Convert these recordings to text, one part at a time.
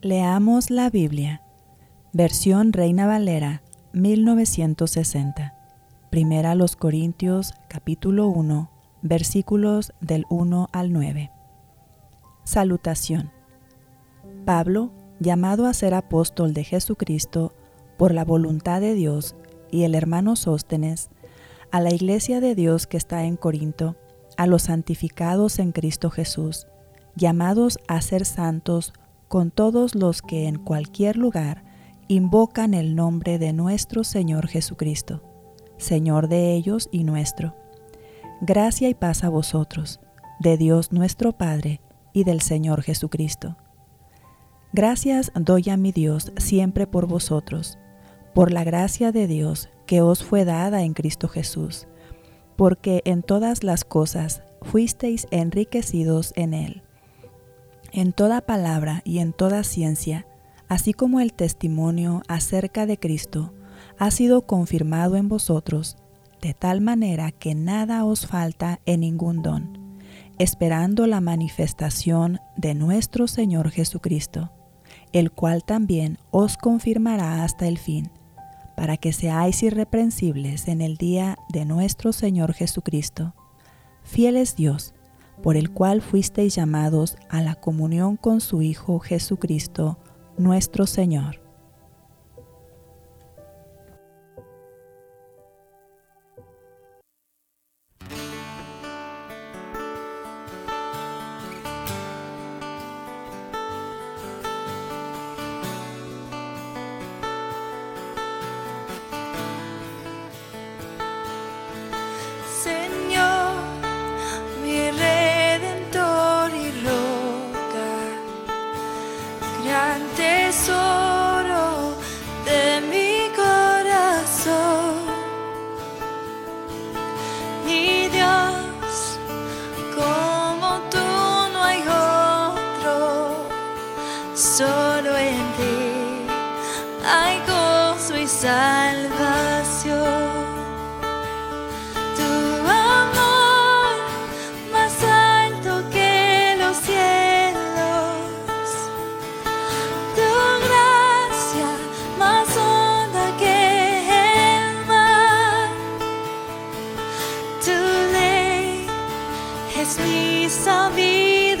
Leamos la Biblia. Versión Reina Valera, 1960. Primera los Corintios, capítulo 1, versículos del 1 al 9. Salutación. Pablo, llamado a ser apóstol de Jesucristo por la voluntad de Dios, y el hermano Sóstenes, a la iglesia de Dios que está en Corinto, a los santificados en Cristo Jesús, llamados a ser santos con todos los que en cualquier lugar invocan el nombre de nuestro Señor Jesucristo, Señor de ellos y nuestro. Gracia y paz a vosotros, de Dios nuestro Padre y del Señor Jesucristo. Gracias doy a mi Dios siempre por vosotros, por la gracia de Dios que os fue dada en Cristo Jesús, porque en todas las cosas fuisteis enriquecidos en Él en toda palabra y en toda ciencia, así como el testimonio acerca de Cristo ha sido confirmado en vosotros, de tal manera que nada os falta en ningún don, esperando la manifestación de nuestro Señor Jesucristo, el cual también os confirmará hasta el fin, para que seáis irreprensibles en el día de nuestro Señor Jesucristo. Fiel es Dios, por el cual fuisteis llamados a la comunión con su Hijo Jesucristo, nuestro Señor. Y mi necesidad.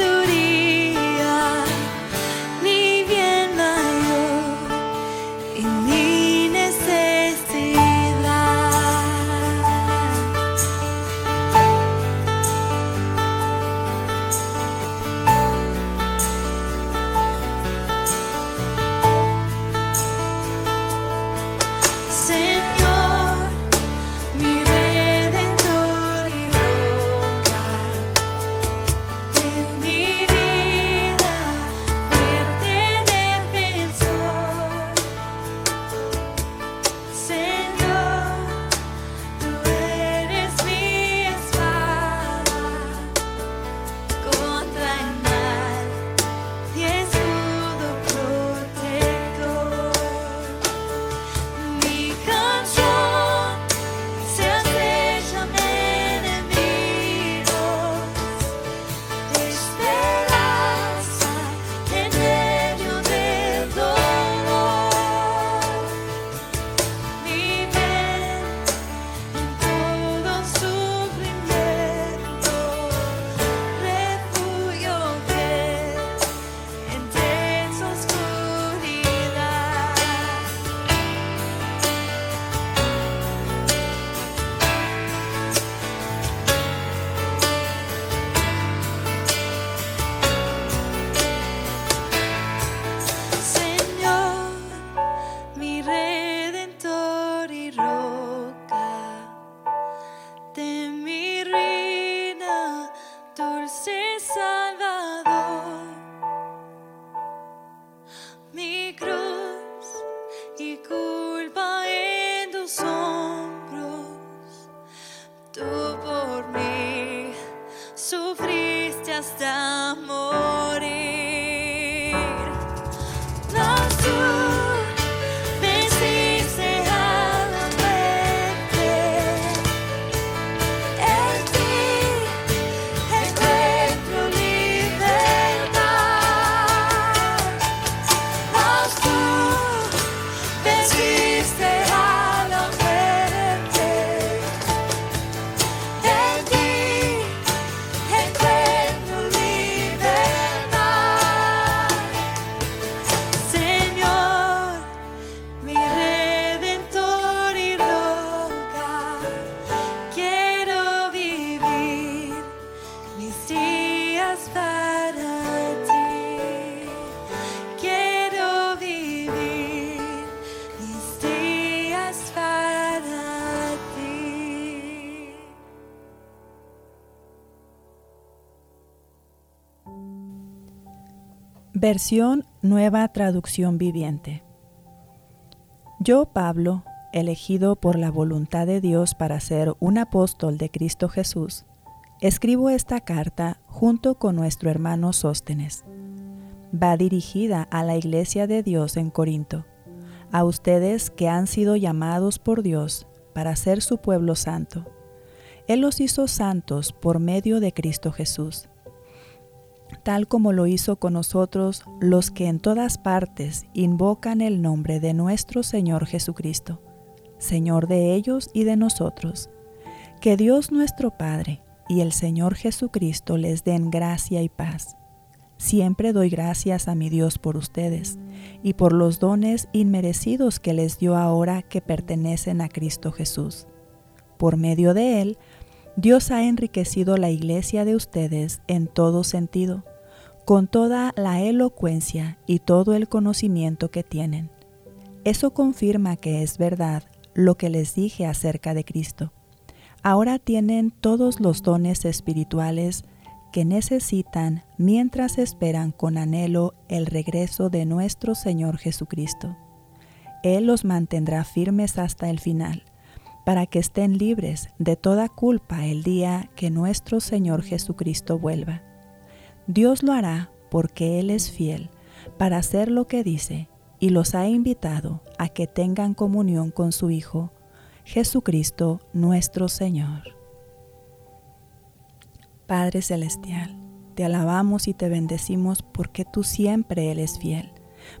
Versión Nueva Traducción Viviente. Yo, Pablo, elegido por la voluntad de Dios para ser un apóstol de Cristo Jesús, escribo esta carta junto con nuestro hermano Sóstenes. Va dirigida a la Iglesia de Dios en Corinto, a ustedes que han sido llamados por Dios para ser su pueblo santo. Él los hizo santos por medio de Cristo Jesús tal como lo hizo con nosotros los que en todas partes invocan el nombre de nuestro Señor Jesucristo, Señor de ellos y de nosotros. Que Dios nuestro Padre y el Señor Jesucristo les den gracia y paz. Siempre doy gracias a mi Dios por ustedes y por los dones inmerecidos que les dio ahora que pertenecen a Cristo Jesús. Por medio de Él, Dios ha enriquecido la iglesia de ustedes en todo sentido, con toda la elocuencia y todo el conocimiento que tienen. Eso confirma que es verdad lo que les dije acerca de Cristo. Ahora tienen todos los dones espirituales que necesitan mientras esperan con anhelo el regreso de nuestro Señor Jesucristo. Él los mantendrá firmes hasta el final para que estén libres de toda culpa el día que nuestro Señor Jesucristo vuelva. Dios lo hará porque Él es fiel para hacer lo que dice y los ha invitado a que tengan comunión con su Hijo, Jesucristo nuestro Señor. Padre Celestial, te alabamos y te bendecimos porque tú siempre eres fiel,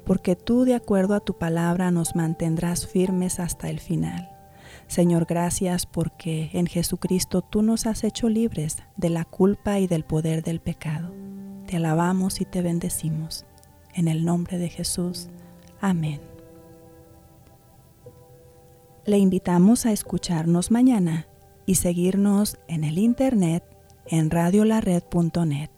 porque tú de acuerdo a tu palabra nos mantendrás firmes hasta el final. Señor, gracias porque en Jesucristo tú nos has hecho libres de la culpa y del poder del pecado. Te alabamos y te bendecimos. En el nombre de Jesús. Amén. Le invitamos a escucharnos mañana y seguirnos en el internet en radiolared.net.